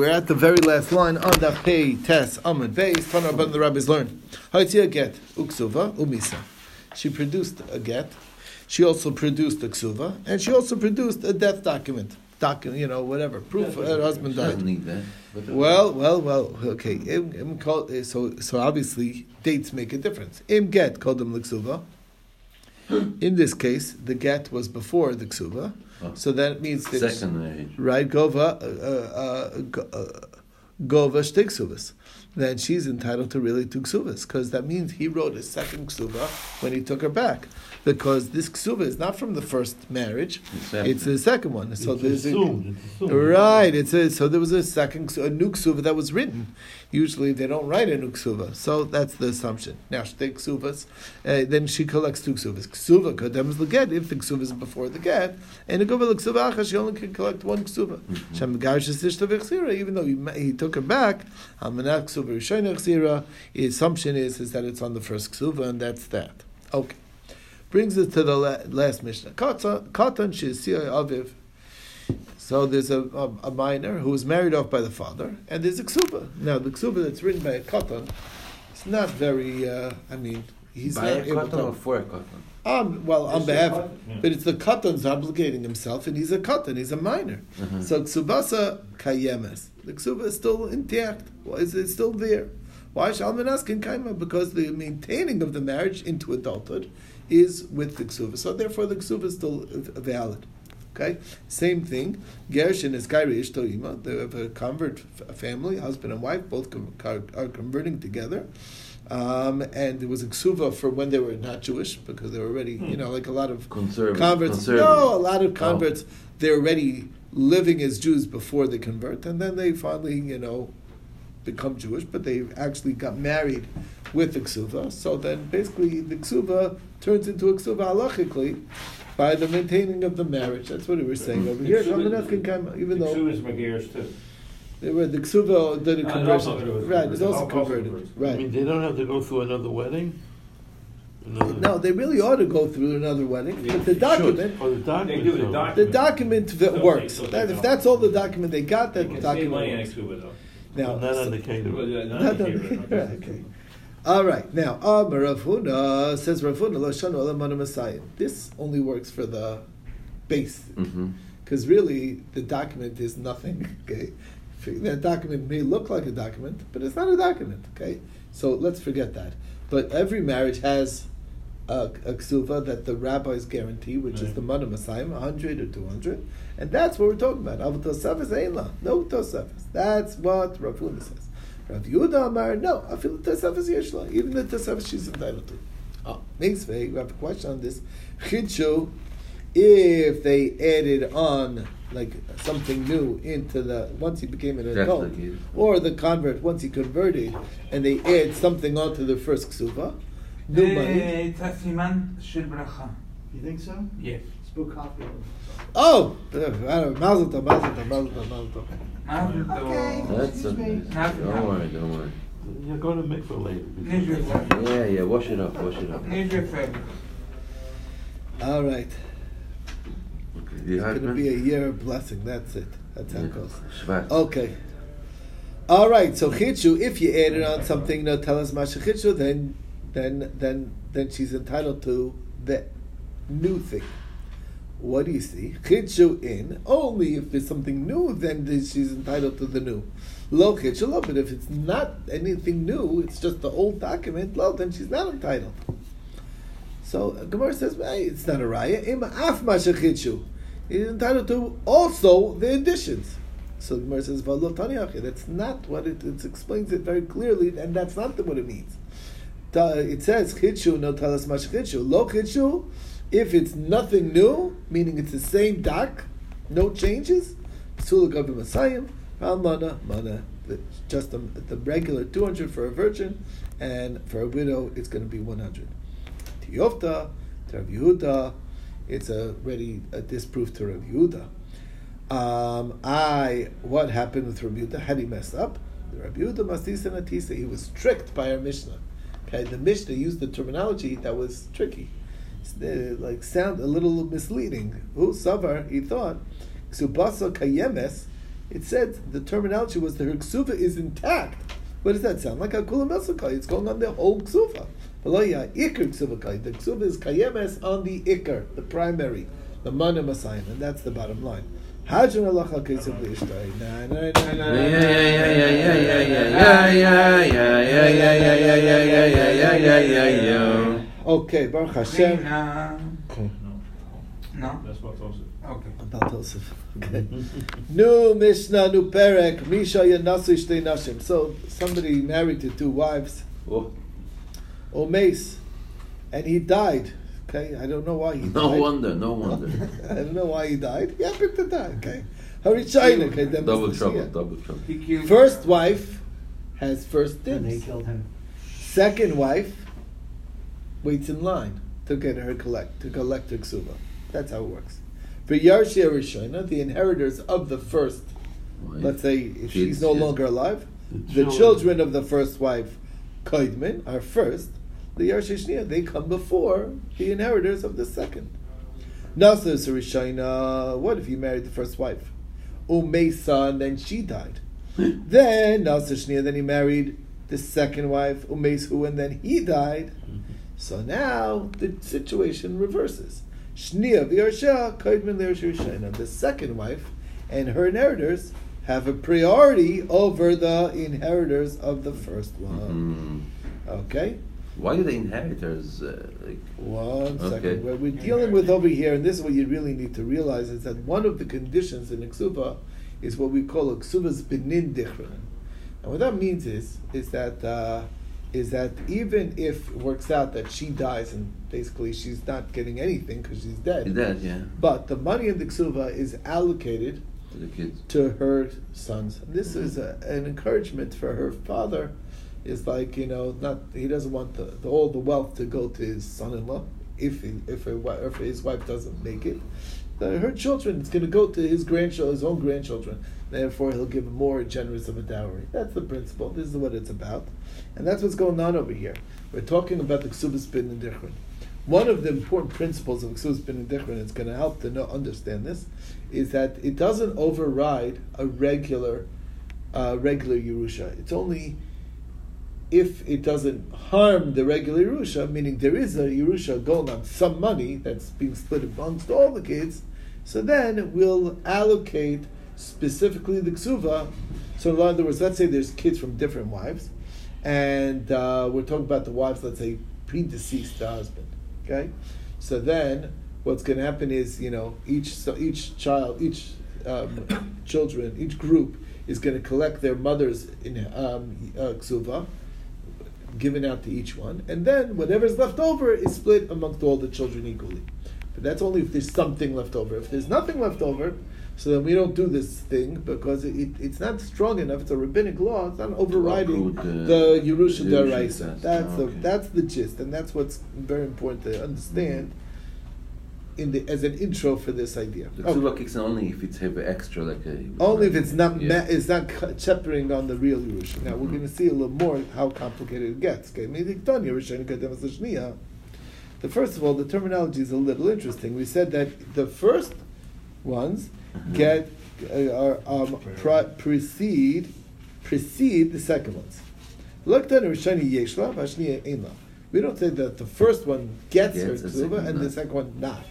We're at the very last line on the pay tes amud beis. Tana Rabban the rabbis learn. Haitzia get uksuva umisa. She produced a get. She also produced a ksuva, and she also produced a death document. Document, you know, whatever proof her husband died. Need that. Well, well, well. Okay. Called, eh, so, so obviously dates make a difference. Im get called them liksuva. In this case, the get was before the ksuva. So that means that Second age. right? Gova, uh, uh, go- uh, Gova shtik ksuvas. Then she's entitled to really two ksuvas because that means he wrote a second ksuva when he took her back. Because this ksuva is not from the first marriage; The it's the second one. So It's there's assumed, it's assumed. right. It's a, so there was a second ksu- a new ksuva that was written. Usually they don't write a new ksuva, so that's the assumption. Now shtik ksuvas, uh, then she collects two ksuvas. Ksuva kodems the get if the ksuva is before the get, and a gova ksuva acha she only can collect one ksuva. Mm-hmm. Shem garish ishta v'chsira, even though he, he took her back, almanach ksuva. The assumption is is that it's on the first ksuva, and that's that. Okay, brings us to the la- last mishnah. Katan katan shizia aviv. So there's a, a, a minor who was married off by the father, and there's a ksuba. Now the ksuba that's written by a katan, it's not very. Uh, I mean, he's By not a able to. or for a katan? Um, well, on It's behalf, yeah. but it's the katan's obligating himself, and he's a katan, he's a minor. Mhm. So ksubasa kayemes, the ksuba is still intact. Why is it still there? Why shalmanaskin kaima? Because the maintaining of the marriage into adulthood is with the ksuba. So therefore, the ksuba is still valid. Okay, same thing. Gershon is kairi ishtoima. They have a convert family, husband and wife, both are converting together. Um, and it was a ksuva for when they were not Jewish because they were already, you know, like a lot of Conservative. converts. conservative. No, a lot of converts. They're already living as Jews before they convert, and then they finally, you know, become Jewish, but they actually got married with the ksuva. So then, basically, the ksuva turns into a ksuva halachically by the maintaining of the marriage. That's what we were saying over here. Shamanat can come, even The though Ksuba is Megarish too. They were the ksuva did a conversion, it was right? It's converted. also Also converted, converted. I mean, they don't have to go through another wedding? Another- No, they really ought to go through another wedding, They but the document. Oh, the document. They do the document. The document that So works. they- so That, they if know. that's all the document they got, They that can save document money works. Exuba though. Now, Not on the Well, caterer. not Not on on- the camera, okay. okay. All right. Now, Amar Rav Huna says Rav Huna lo shanu Messiah. This only works for the base, Mhm. because really the document is nothing. Okay, that document may look like a document, but it's not a document. Okay, so let's forget that. But every marriage has a, a ksuva that the rabbis guarantee, which is the mana masayim, hundred or two hundred, and that's what we're talking about. Avu tosefes einla, no tosefes. That's what Rav Huna says. Rav Yehuda Amar, no, I feel the tosefes yeshla, even the tosefes she's entitled to. Ah, oh, makes we have a question on this. Chidshu, if they added on like something new into the once he became an adult or the convert once he converted and they add something onto the first ksuba. New money. You think so? Yes. Spook. Oh, uh, mazel tov, mazel tov, mazel tov, mazel tov. Okay. That's a, don't worry, don't worry. You're going to make for later. Yeah, yeah. Wash it up. Wash it up. All right. Okay, it's going to be a year of blessing. That's it. That's how it goes. Shvat. Okay. All right. So chitshu, if you added on something, no tell us masha chitshu, then then then then she's entitled to the new thing. What do you see? Chitshu in only if there's something new, then she's entitled to the new. Lo chitshu lo, but if it's not anything new, it's just the old document. Lo, then she's not entitled. So Gemara says, hey, it's not a raya. Im af masha chitshu. He's entitled to also the additions. So Gemara says, "V'lo taniachi." That's not what it, it explains it very clearly, and that's not what it means. It says chitshu, no talas mash chitshu. Lo chitshu, if it's nothing new, meaning it's the same dak, no changes. Psula gabi masayim, mana Just the, the regular two hundred for a virgin, and for a widow, it's going to be one hundred. Tiyofta, to Rav Yehuda, it's already a disproof to Rav Yehuda. Um, I, what happened with Rabbi Yehuda? Had he messed up? The Rabbi Yehuda Masisa Natisa, he was tricked by our Mishnah. Okay, the Mishnah used the terminology that was tricky. It's, uh, like sound a little misleading. Who Savar, he thought, Ksubasa Kayemes, It said the terminology was the her ksuva is intact. What does that sound like? It's going on the whole ksuva. The Ksuva is Kayemes on the Iker, the primary, the Manim and That's the bottom line. Hajjan Allah al Kesub Lishtai. Okay, Baruch Hashem. Okay. No? That's what Tosif. Okay. About Tosif. Okay. Nu Mishnah Nu Perek Misha Yanasu Shtei Nashim. So somebody married to two wives. Oh or Mace, and he died. Okay, I don't know why he died. no died. wonder, no wonder. I don't know why he died. He happened to die. Okay, hurry China. Okay, then Double trouble, Shia. double trouble. First wife has first And they killed him. Second wife waits in line to get her collect to collect her ksuba. That's how it works. For Yarshia Rishona, the inheritors of the first let's say if she's Kids, no yeah. longer alive, The the children. children of the first wife, Koidmin, are first. The Yarshishnia, they come before the inheritors of the second. Nasa Sarishina, what if you married the first wife? Umesa, and then she died. then Nasa Shnia, then he married the second wife, Umesu, and then he died. So now the situation reverses. Shnia v'yarsha, Koidmin l'Yarshishina. The second wife and her inheritors have a priority over the inheritors of the first one. Mm. Okay? Why do the inheritors uh, like? One second. Okay. What we're dealing with over here, and this is what you really need to realize, is that one of the conditions in a is what we call a ksuba's benin dichrin. And what that means is, is that uh, is that even if it works out that she dies and basically she's not getting anything because she's dead, That yeah, but the money in the ksuba is allocated to the kids. to her sons. And this is a, an encouragement for her father. Is like you know, not he doesn't want the, the all the wealth to go to his son-in-law if he, if, if his wife doesn't make it. The, her children, it's going to go to his grandchildren, his own grandchildren. Therefore, he'll give more generous of a dowry. That's the principle. This is what it's about, and that's what's going on over here. We're talking about the ksubas bin and dichron. One of the important principles of ksubas bin and dichron is going to help to know, understand this, is that it doesn't override a regular, uh, regular Yerusha. It's only if it doesn't harm the regular Yerusha, meaning there is a Yerusha going on some money that's being split amongst all the kids, so then we'll allocate specifically the ksuva. So in other words, let's say there's kids from different wives, and uh, we're talking about the wives, let's say predeceased the husband. Okay, so then what's going to happen is you know each so each child, each um, children, each group is going to collect their mother's in um, uh, ksuva given out to each one, and then whatever's left over is split amongst all the children equally. But that's only if there's something left over. If there's nothing left over, so then we don't do this thing because it, it, it's not strong enough. It's a rabbinic law. It's not overriding the Yerusha Daraisa. That's Oh, the okay. that's the gist, and that's what's very important to understand in the as an intro for this idea. The Okay. ksuba kicks in only if it's have extra like a. Only if it's not Yeah. ma- it's not ch- cheppering on the real Yerusha. Now we're going to see a little more how complicated it gets. Okay, maybe Tanya Yerusha Nikodemus Lashniya. The first of all, the terminology is a little interesting. We said that the first ones get uh, are, um, pre- precede precede the second ones. Look Tanya Rishani Yeshla, Vashniya Einla. We don't say that the first one gets her Gets, ksuba second and the second one not.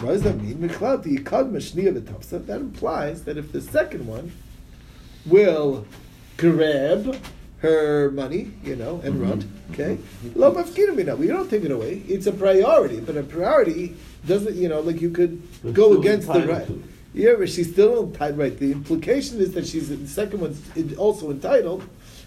What does that mean? Mikhlad yikad mashniya v'tafsa. That implies that if the second one will grab her money, you know, and Mhm. run, okay, lo mafkina. We don't take it away. It's a priority, but a priority doesn't, you know, like you could But go against the right. to. Yeah, but she's still entitled. Right. The implication is that she's the second one's also entitled,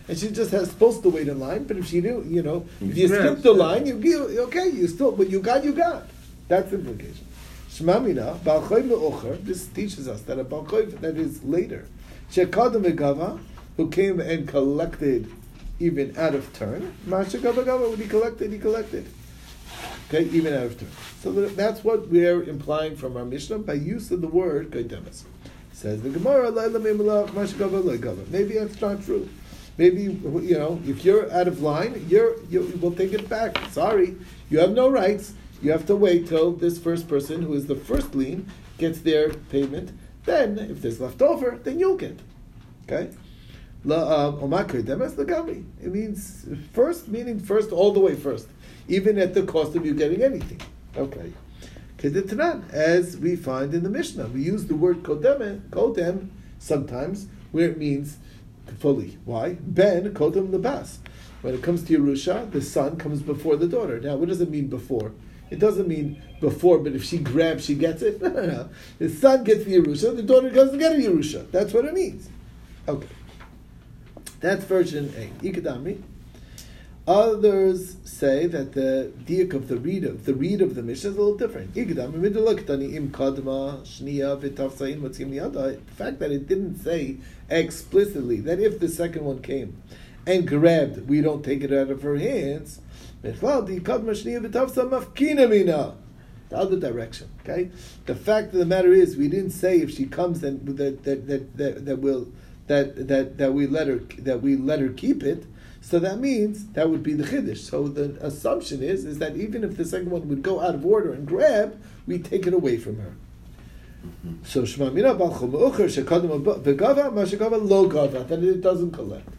and she just has supposed to wait in line. But if she do, you know, if you skip the line, you, you okay. You still, but you got, you got. That's the implication. Shmamina balchoy me'ocher. This teaches us that a balchoy that is later, shekadam megava, who came and collected even out of turn. Masha gava when he collected, he collected. Okay, even out of turn. So that's what we're implying from our Mishnah by use of the word kodemis. Says the Gemara, masha gava gava." Maybe that's not true. Maybe you know if you're out of line, you're you will take it back. Sorry, you have no rights. You have to wait till this first person, who is the first lien, gets their payment. Then, if there's left over, then you'll get. Okay? Legami. Uh, it means first, meaning first, all the way first, even at the cost of you getting anything. Okay. As we find in the Mishnah, we use the word kodem, kodem sometimes where it means fully. Why? Ben kodem lebas. When it comes to Yerusha, the son comes before the daughter. Now, what does it mean before? It doesn't mean before, but if she grabs, she gets it. No, no, no. The son gets the Yerusha, the daughter doesn't get a Yerusha. That's what it means. Okay. That's version A. Ikadami. Others say that the diak of the read of the read of the Mishnah is a little different. The fact that it didn't say explicitly that if the second one came and grabbed, we don't take it out of her hands. The other direction. Okay. The fact of the matter is, we didn't say if she comes and that that that that, that will that that that we let her that we let her keep it. So that means that would be the chiddush. So the assumption is is that even if the second one would go out of order and grab, we take it away from her. So Shema Mina Balchum Ucher Shekadam Vegava Mashagava Lo Gava that it doesn't collect.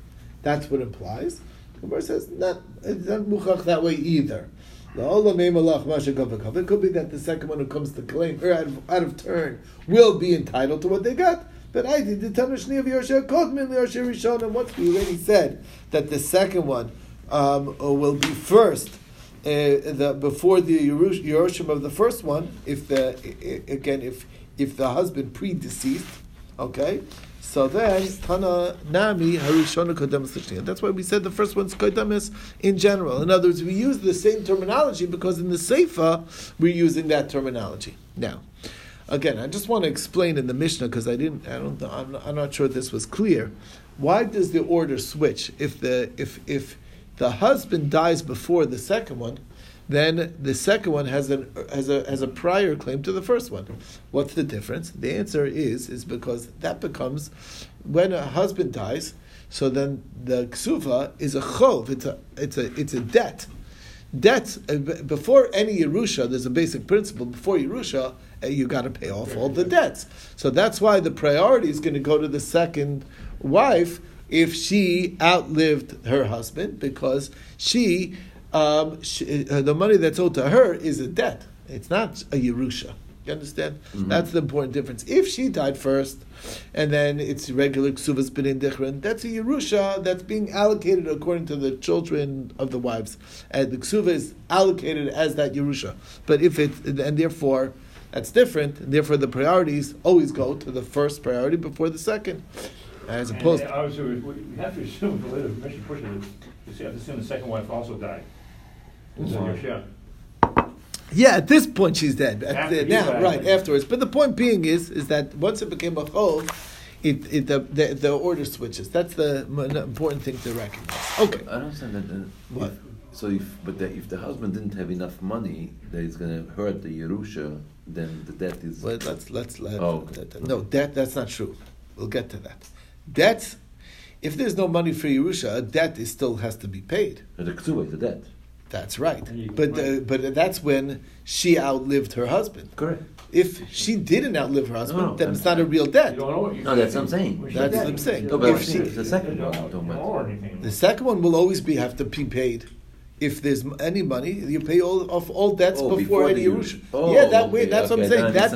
That's what implies. The verse says not it's not muchach that way either. The It could be that the second one who comes to claim or out of, out of turn will be entitled to what they got. But I did the Tanashni of Yoshua Kodmin Yoshua Rishon, and once we already said that the second one um, will be first, uh, the, before the Yerush- Yerushim of the first one, if the again if if the husband predeceased, okay, so then Tana Nami Harishona Kodemus Lishniya. That's why we said the first one's Kodemus in general. In other words, we use the same terminology because in the Seifa we're using that terminology. Now, again, I just want to explain in the Mishnah because I didn't. I don't. I'm I'm not sure this was clear. Why does the order switch if the if if the husband dies before the second one? Then the second one has an has a has a prior claim to the first one. What's the difference? The answer is is because that becomes when a husband dies. So then the ksuva is a chov. It's a it's a it's a debt. Debts uh, before any Yerusha, there's a basic principle. Before Yerusha, uh, you got to pay off all the debts. So that's why the priority is going to go to the second wife if she outlived her husband, because she, um, she uh, the money that's owed to her is a debt. It's not a Yerusha. You understand? That's the important difference. If she died first, and then it's regular ksuvas b'din dichrin, that's a Yerusha that's being allocated according to the children of the wives, and the ksuva is allocated as that Yerusha. But if it and therefore that's different, and therefore the priorities always go to the first priority before the second, as opposed. And obviously, we, we have to assume the way the Mishnah pushes it, you have to assume the second wife also died. So you're sure. Yeah, at this point she's dead. At After the- he now, died, right right. afterwards. But the point being is, is that once it became a chov, it, it the, the the order switches. That's the important thing to recognize. Okay. I don't understand that. Uh, What? If, so if but the, if the husband didn't have enough money that is going to hurt the Yerusha, then the debt is. Well, let's let's let Oh, okay. that- that- no debt. That's not true. We'll get to that. Debt. If there's no money for Yerusha, a debt is still has to be paid. the ksuba, the debt. That's right. And you- But uh, but that's when she outlived her husband. Correct. If she didn't outlive her husband, No, then I'm- it's not a real debt. You don't know No, that's what I'm saying. That's should- what I'm saying. No, but If she- the second one. don't I'm talking know about. or anything. The second one will always be have to be paid. If there's any money, you pay all of all debts Oh, before, before any Yerusha. Oh, yeah, that way. okay, That's what I'm saying. That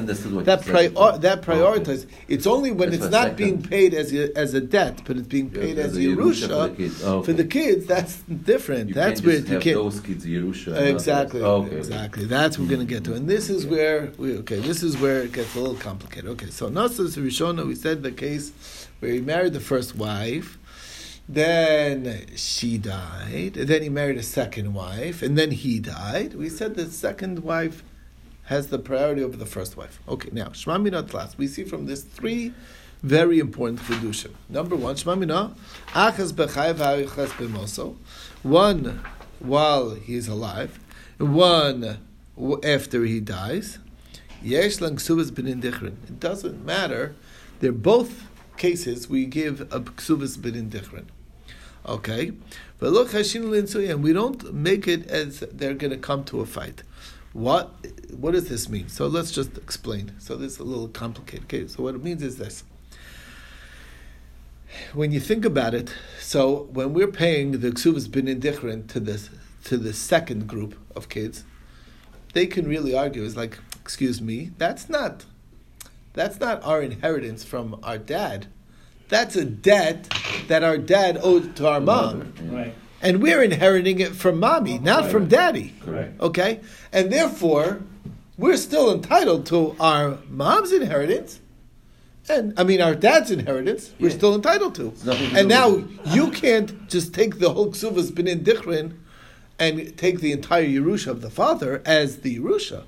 that you pri- said. uh, that Okay. prioritized. It's only when That's it's not being paid as a, as a debt, but it's being paid as as a Yerusha Yerusha for the kids. Oh, for the kids. That's different. You that's where you can't. those kids Yerusha. Exactly. Okay. Exactly. That's what we're going to get to, and this is where we okay. This is where it gets a little complicated. Okay, so Nasas Rishona, we said the case where he married the first wife, then she died, then he married a second wife, and then he died. We said the second wife has the priority over the first wife. Okay, now Shema Minat last. We see from this three very important chiddushim. Number one, Shema Minat, achas b'chayv ha'achas. One while he's alive, one after he dies. Yesh lang ksuvas b'nin. It doesn't matter. They're both cases we give a ksuvas b'nin. Okay, but look, and we don't make it as they're going to come to a fight. What what does this mean? So let's just explain. So this is a little complicated. Okay, so what it means is this. When you think about it, so when we're paying the ksuvas bin indifferent to this to the second group of kids, they can really argue is like, excuse me, that's not that's not our inheritance from our dad. That's a debt that our dad owed to our mom. Right, And we're inheriting it from mommy, not from daddy. correct. Okay? And therefore, we're still entitled to our mom's inheritance. And I mean, our dad's inheritance, we're still entitled to. And now with you can't just take the whole ksuvas b'nin dichrin and take the entire Yerusha of the father as the Yerusha.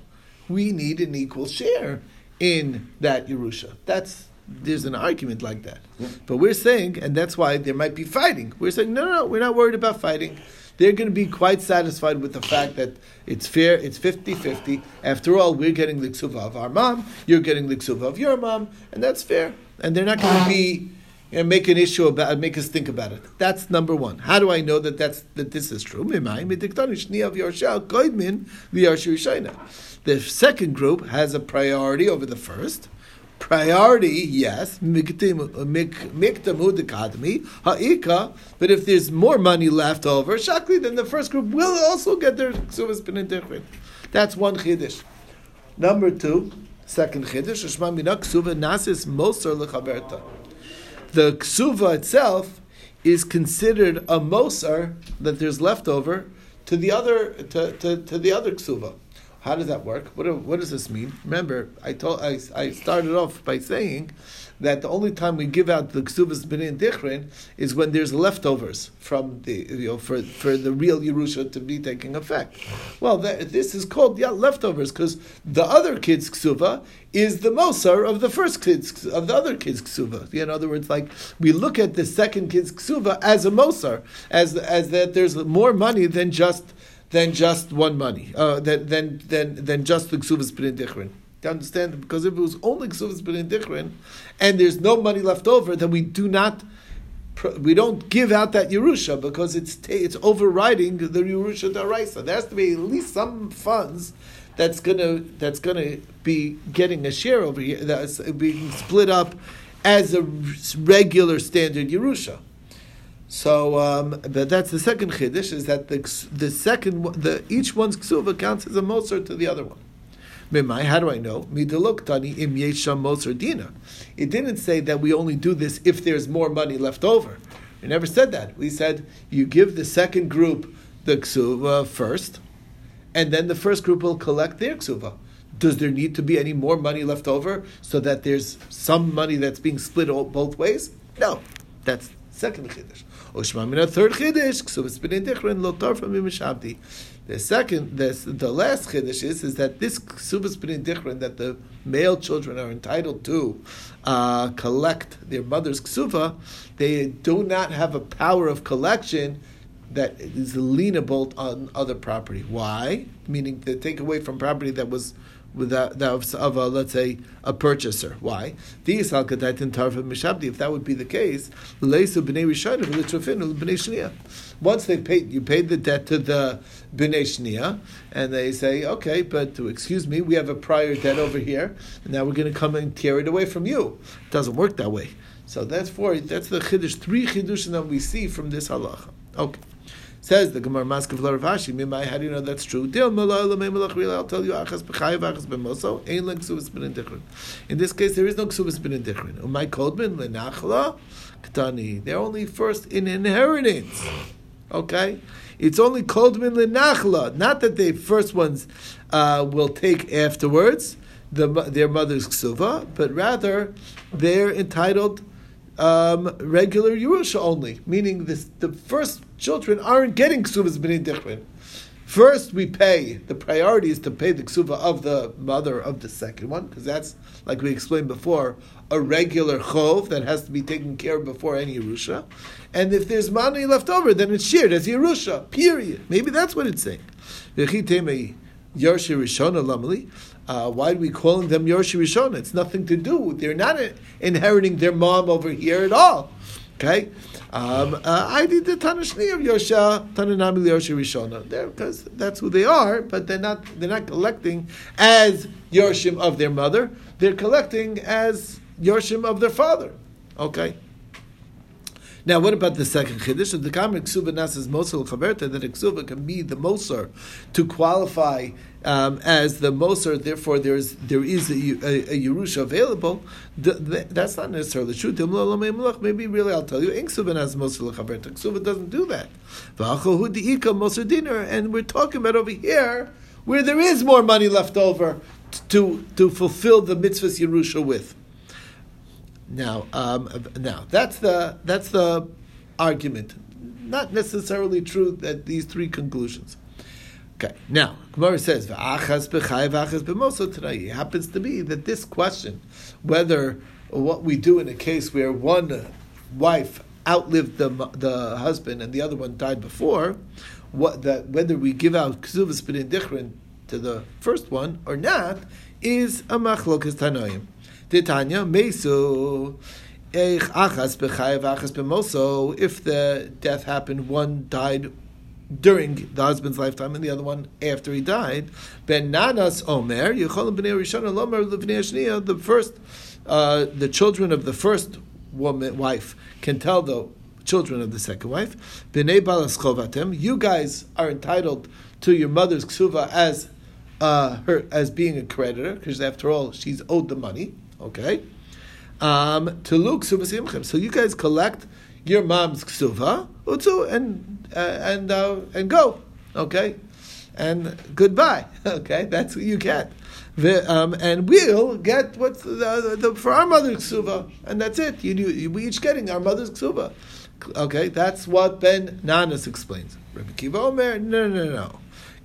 We need an equal share in that Yerusha. That's there's an argument like that. But we're saying, and that's why there might be fighting. We're saying, no, no, no, we're not worried about fighting. They're going to be quite satisfied with the fact that it's fair, it's 50 50. After all, we're getting the ksuva of our mom, you're getting the ksuva of your mom, and that's fair. And they're not going to be And make an issue about make us think about it. That's number one. How do I know that that's that this is true? The second group has a priority over the first. Priority, yes, ha'ika. But if there's more money left over, shakli, then the first group will also get their ksuvas different. That's one chiddush. Number two, second chiddush, shma mina ksuva nasis moser lechaberta the ksuva itself is considered a mosar that there's leftover to the other to, to, to the other ksuva. How does that work? What, what does this mean? Remember, I told I, I started off by saying that the only time we give out the ksuvas b'nin dichrin is when there's leftovers from the you know for, for the real yerusha to be taking effect. Well, that, this is called yeah leftovers because the other kid's ksuva is the mosar of the first kid's of the other kid's ksuva. In other words, like we look at the second kid's ksuva as a mosar, as as that there's more money than just than just one money, uh, than, than, than, than just the ksuvas b'nin dichrin. To understand, because if it was only ksuvas b'nin dichrin, and there's no money left over, then we do not, we don't give out that Yerusha because it's it's overriding the Yerusha Daraisa. There has to be at least some funds that's gonna that's gonna be getting a share over here that's being split up as a regular standard Yerusha. So, um, but that's the second chiddush is that the the second the each one's ksuva counts as a moser to the other one. Mimai, how do I know? It didn't say that we only do this if there's more money left over. We never said that. We said you give the second group the ksuva first, and then the first group will collect their ksuva. Does there need to be any more money left over so that there's some money that's being split all, both ways? No, that's second chiddush. Ushma mina third chiddush ksuvas b'nei dichrin lo tarfa mimishabdi. The second, this, the last chiddush is, is that this ksuvas b'nei dichrin that the male children are entitled to uh, collect their mother's ksuva, they do not have a power of collection that is lienable on other property. Why? Meaning to take away from property that was that was of a let's say a purchaser. Why? If that would be the case. Once they paid, you paid the debt to the b'nei shnia, and they say, okay, but excuse me, we have a prior debt over here, and now we're going to come and tear it away from you. It doesn't work that way. So that's that's the chiddush. Three chiddushim that we see from this halacha. Okay. Says the Gemara Mask of Laravashi, Mimai, how do you know that's true? I'll tell you, achas b'chayiv, achas b'moso, ein len ksubas bin dichrin. In this case, there is no ksubas bin dichrin. Umay kodmin lenachla, ktani. They're only first in inheritance. Okay? It's only kodmin lenachla. Not that the first ones uh, will take afterwards the, their mother's ksuva, but rather they're entitled um, regular Yerusha only, meaning this, the first children aren't getting ksuvas b'nei dichrin. First, we pay. The priority is to pay the ksuva of the mother of the second one, because that's, like we explained before, a regular chov that has to be taken care of before any Yerusha. And if there's money left over, then it's shared as Yerusha, period. Maybe that's what it's saying. Uh, why are we calling them Yorshi Rishona? It's nothing to do. They're not inheriting their mom over here at all. Okay, um, uh, I did the Tanashni of Yosha, Tananami Yosha Rishona. There, because that's who they are, but they're not. They're not collecting as Yorshim of their mother. They're collecting as Yorshim of their father. Okay. Now, what about the second chiddush? The kamer ksuba nasas mosel chaverta that a ksuba can be the moser to qualify um, as the moser. Therefore, there is there is a, a, a yerusha available. The, the, that's not necessarily true. Maybe really, I'll tell you, ksuba nasas mosel chaverta. Ksuba doesn't do that. And we're talking about over here where there is more money left over to to fulfill the mitzvahs yerusha with. Now, um, now that's the that's the argument. Not necessarily true that these three conclusions. Okay. Now, Gemara says, "V'achas b'chay v'achas b'moso today." It happens to be that this question, whether what we do in a case where one wife outlived the the husband and the other one died before, what that whether we give out ksuvas b'nedichrin to the first one or not is a machlokas tanoim. Titania Mesu. If the death happened, one died during the husband's lifetime and the other one after he died. Ben Nanas Omer. The first, uh, the children of the first woman wife can tell the children of the second wife. Bnei Balas. You guys are entitled to your mother's ksuva as uh, her as being a creditor because after all she's owed the money. Okay. Um, to look. So you guys collect your mom's ksuva, utzu, and uh, and uh, and go. Okay. And goodbye. Okay, that's what you get. The, um, and we'll get what's the, the, the, for our mother's ksuva, and that's it. You, you, we each getting our mother's ksuva. Okay, that's what Ben Nanas explains. Rabbi Kiva Omer, no, no, no,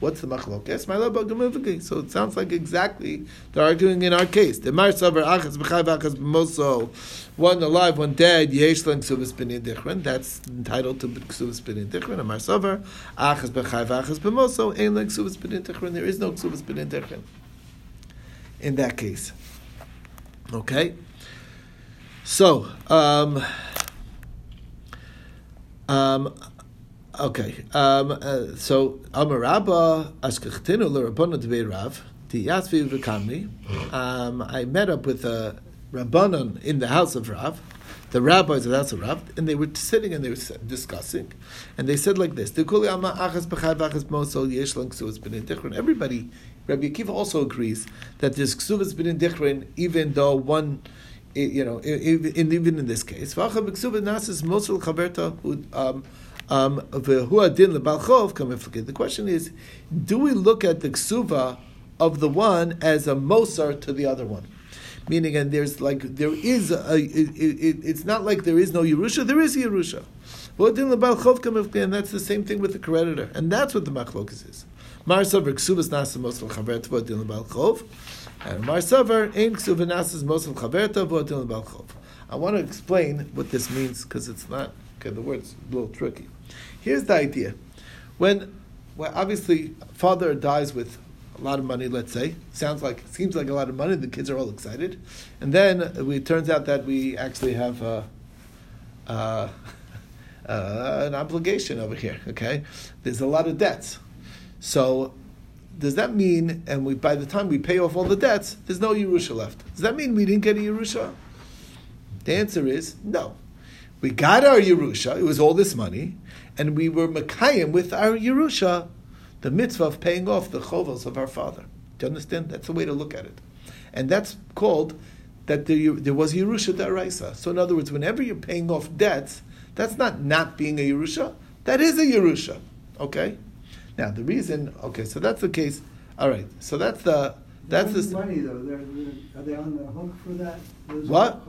What's the machlokes? My love So it sounds like exactly they're arguing in our case. The mar savar achas b'chai v'achas b'moso. One alive, one dead. Yesh lang ksubas b'nei dichron. That's entitled to ksubas b'nei dichron. Amar savar achas b'chai v'achas b'moso. Ein lang ksubas b'nei dichron. There is no ksubas b'nei dichron. In that case, okay. So, um, um, Okay, um, uh, so Amarabba Askachtinu L'Rabbana Dvei Rav Tiyasvi V'Kamri. Um, I met up with a Rabbanon in the house of Rav, the rabbis of the house of Rav, and they were sitting and they were discussing, and they said like this: Everybody, Rabbi Akiva also agrees that there's ksuvas b'nin dichrin, even though one you know, even in this case. Um, Um, the question is, do we look at the ksuva of the one as a mosar to the other one? Meaning, and there's like there is a, it, it, it's not like there is no Yerusha, there is Yerusha. And that's the same thing with the creditor, and that's what the machlokas is. Mar ksuvas nasa mosel chaverta v'odin lebal chov, and mar savar ein ksuva nasa mosel chaverta v'odin lebal chov. I want to explain what this means because it's not okay. The word's a little tricky. Here's the idea: when, well, obviously, father dies with a lot of money. Let's say sounds like seems like a lot of money. The kids are all excited, and then it turns out that we actually have a, uh, uh, an obligation over here. Okay, there's a lot of debts. So does that mean, and we, by the time we pay off all the debts, there's no Yerusha left? Does that mean we didn't get a Yerusha? The answer is no. We got our Yerusha, it was all this money, and we were Makayim with our Yerusha, the mitzvah of paying off the chovos of our father. Do you understand? That's the way to look at it. And that's called that there, there was Yerusha Daraisa. So in other words, whenever you're paying off debts, that's not not being a Yerusha, that is a Yerusha. Okay? Now the reason, okay, so that's the case. All right, so that's the that's the money though. They're, they're, are they on the hook for that? Those What?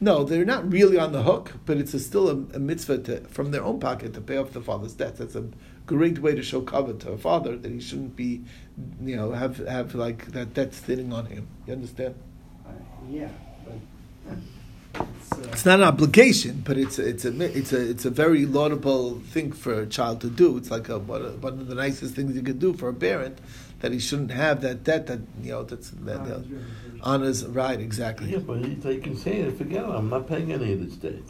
No, they're not really on the hook, but it's a, still a, a mitzvah to, from their own pocket to pay off the father's debt. That's a great way to show cover to a father that he shouldn't be, you know, have have like that debt sitting on him. You understand? Uh, yeah, but It's, uh, It's not an obligation, but it's a, it's a it's a it's a very laudable thing for a child to do. It's like a, one of one of the nicest things you could do for a parent that he shouldn't have that debt that you know that's that, that, on his right exactly Yeah, but he- they can say, it. forget it, I'm not paying any of this debt.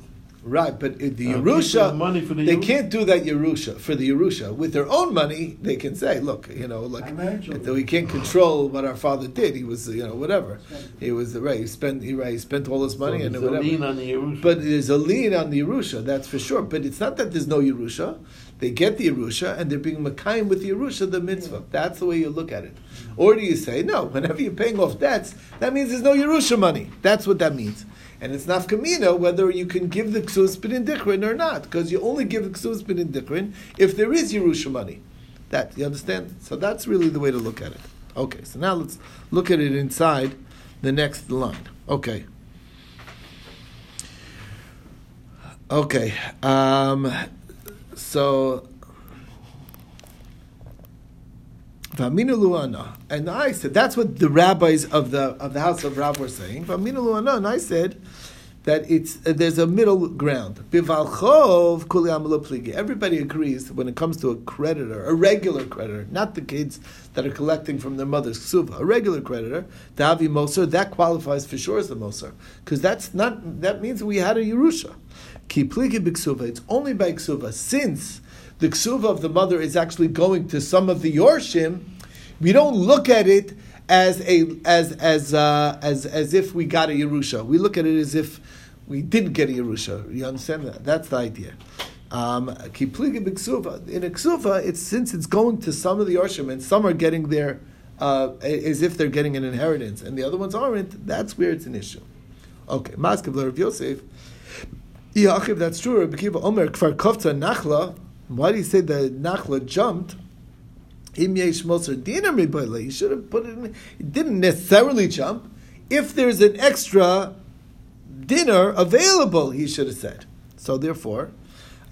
right. But the I'm the Yerusha, money for the they Yerusha. can't do that Yerusha for the Yerusha with their own money. They can say, look, you know, like I imagine. we can't control what our father did. He was you know whatever. He was right. He spent he, right, he spent all his money so and whatever. a lien on the Yerusha. But there's a lien on the Yerusha, that's for sure. But it's not that there's no Yerusha. They get the Yerusha and they're being Makayim with the Yerusha, the mitzvah. That's the way you look at it. Or do you say, no, whenever you're paying off debts, that means there's no Yerusha money. That's what that means. And it's nafkamina whether you can give the ksus dikrin or not, because you only give the ksus dikrin if there is Yerusha money. That, you understand? So that's really the way to look at it. Okay, so now let's look at it inside the next line. Okay. Okay. Um, so. And I said that's what the rabbis of the of the house of Rav were saying. And I said that it's uh, there's a middle ground. Everybody agrees when it comes to a creditor, a regular creditor, not the kids that are collecting from their mother's ksuva, a regular creditor, Davi Moser, that qualifies for sure as a Moser. Because that's not that means we had a Yerusha. Ki pligi b'ksuva. It's only by ksuva. Since the ksuva of the mother is actually going to some of the Yorshim, we don't look at it as a as as uh, as as if we got a Yerusha. We look at it as if we didn't get a Yerusha. You understand that? That's the idea. Um. In a ksuva, it's since it's going to some of the Yorshim and some are getting their uh, as if they're getting an inheritance, and the other ones aren't. That's where it's an issue. Okay, Maskav Rav Yosef. Yachiv, that's true. Rabbi Kiva Omer Kfar Nachla. Why do you say the Nachla jumped? You should have put it in. It didn't necessarily jump. If there's an extra dinner available, he should have said. So therefore,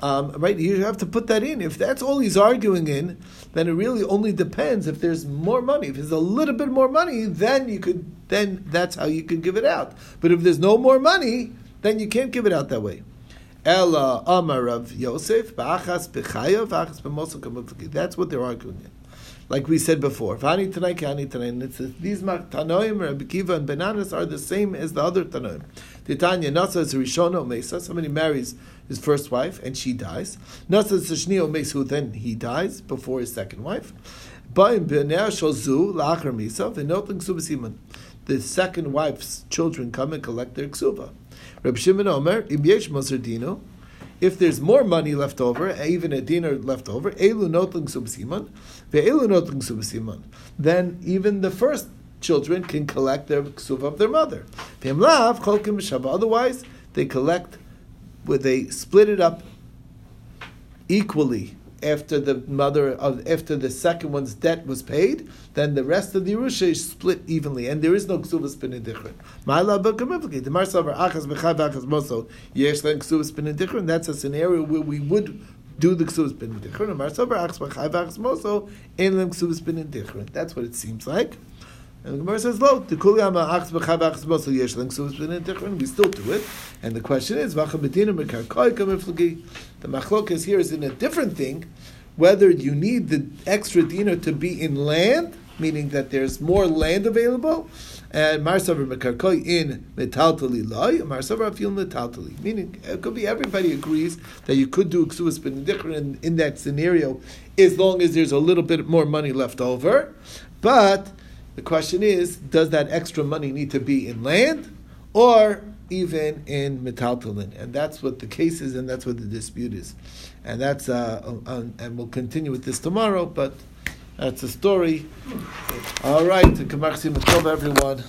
um, right, you have to put that in. If that's all he's arguing in, then it really only depends if there's more money. If there's a little bit more money, then you could. Then that's how you could give it out. But if there's no more money, then you can't give it out that way. Ella Amar of Yosef, Ba'achas Ba'achas. That's what they're arguing in. Like we said before, Vani Tanai Kani Tanai, and it says these Tanoim, Rabbi Kiva, and Benanas are the same as the other Tanoim. Titanya Nasa is Rishono Mesa, somebody marries his first wife and she dies. Nasa is Shnio Mesu, then he dies before his second wife. Ba'im B'ner Shozu, La'achar Misa, V'notin Ksubasiman. The second wife's children come and collect their ksuba. Reb Shimon Omer, Im Yesh if there's more money left over, eh, even a dinar left over, elu notling notling then even the first children can collect their ksuv of their mother. V'im lav cholkim b'shava. Otherwise, they collect, they split it up equally after the mother of after the second one's debt was paid, then the rest of the Yerusha is split evenly, and there is no ksuvas benedichrin. Ma'ala b'kamivli. The marsavar achas b'chai v'achas moso yesh len ksuvas benedichrin. That's a scenario where we would do the ksuvas benedichrin. And marsavar achas b'chai v'achas moso in len ksuvas benedichrin. That's what it seems like. And the Gemara says, "Lo, the kuliyama achs b'chav achs mosul yesh len ksuvas benedichrin." We still do it, and the question is. The machlokes here is in a different thing, whether you need the extra dinar to be in land, meaning that there's more land available, and marsavar mekarkoi in metaltali loy, marsavar afil metaltali. Meaning, it could be everybody agrees that you could do ksuvas benedichrin in, in that scenario, as long as there's a little bit more money left over, but the question is, does that extra money need to be in land or even in metaltalin? And that's what the case is, and that's what the dispute is. And that's uh, uh, and we'll continue with this tomorrow, but that's a story. All right, everyone.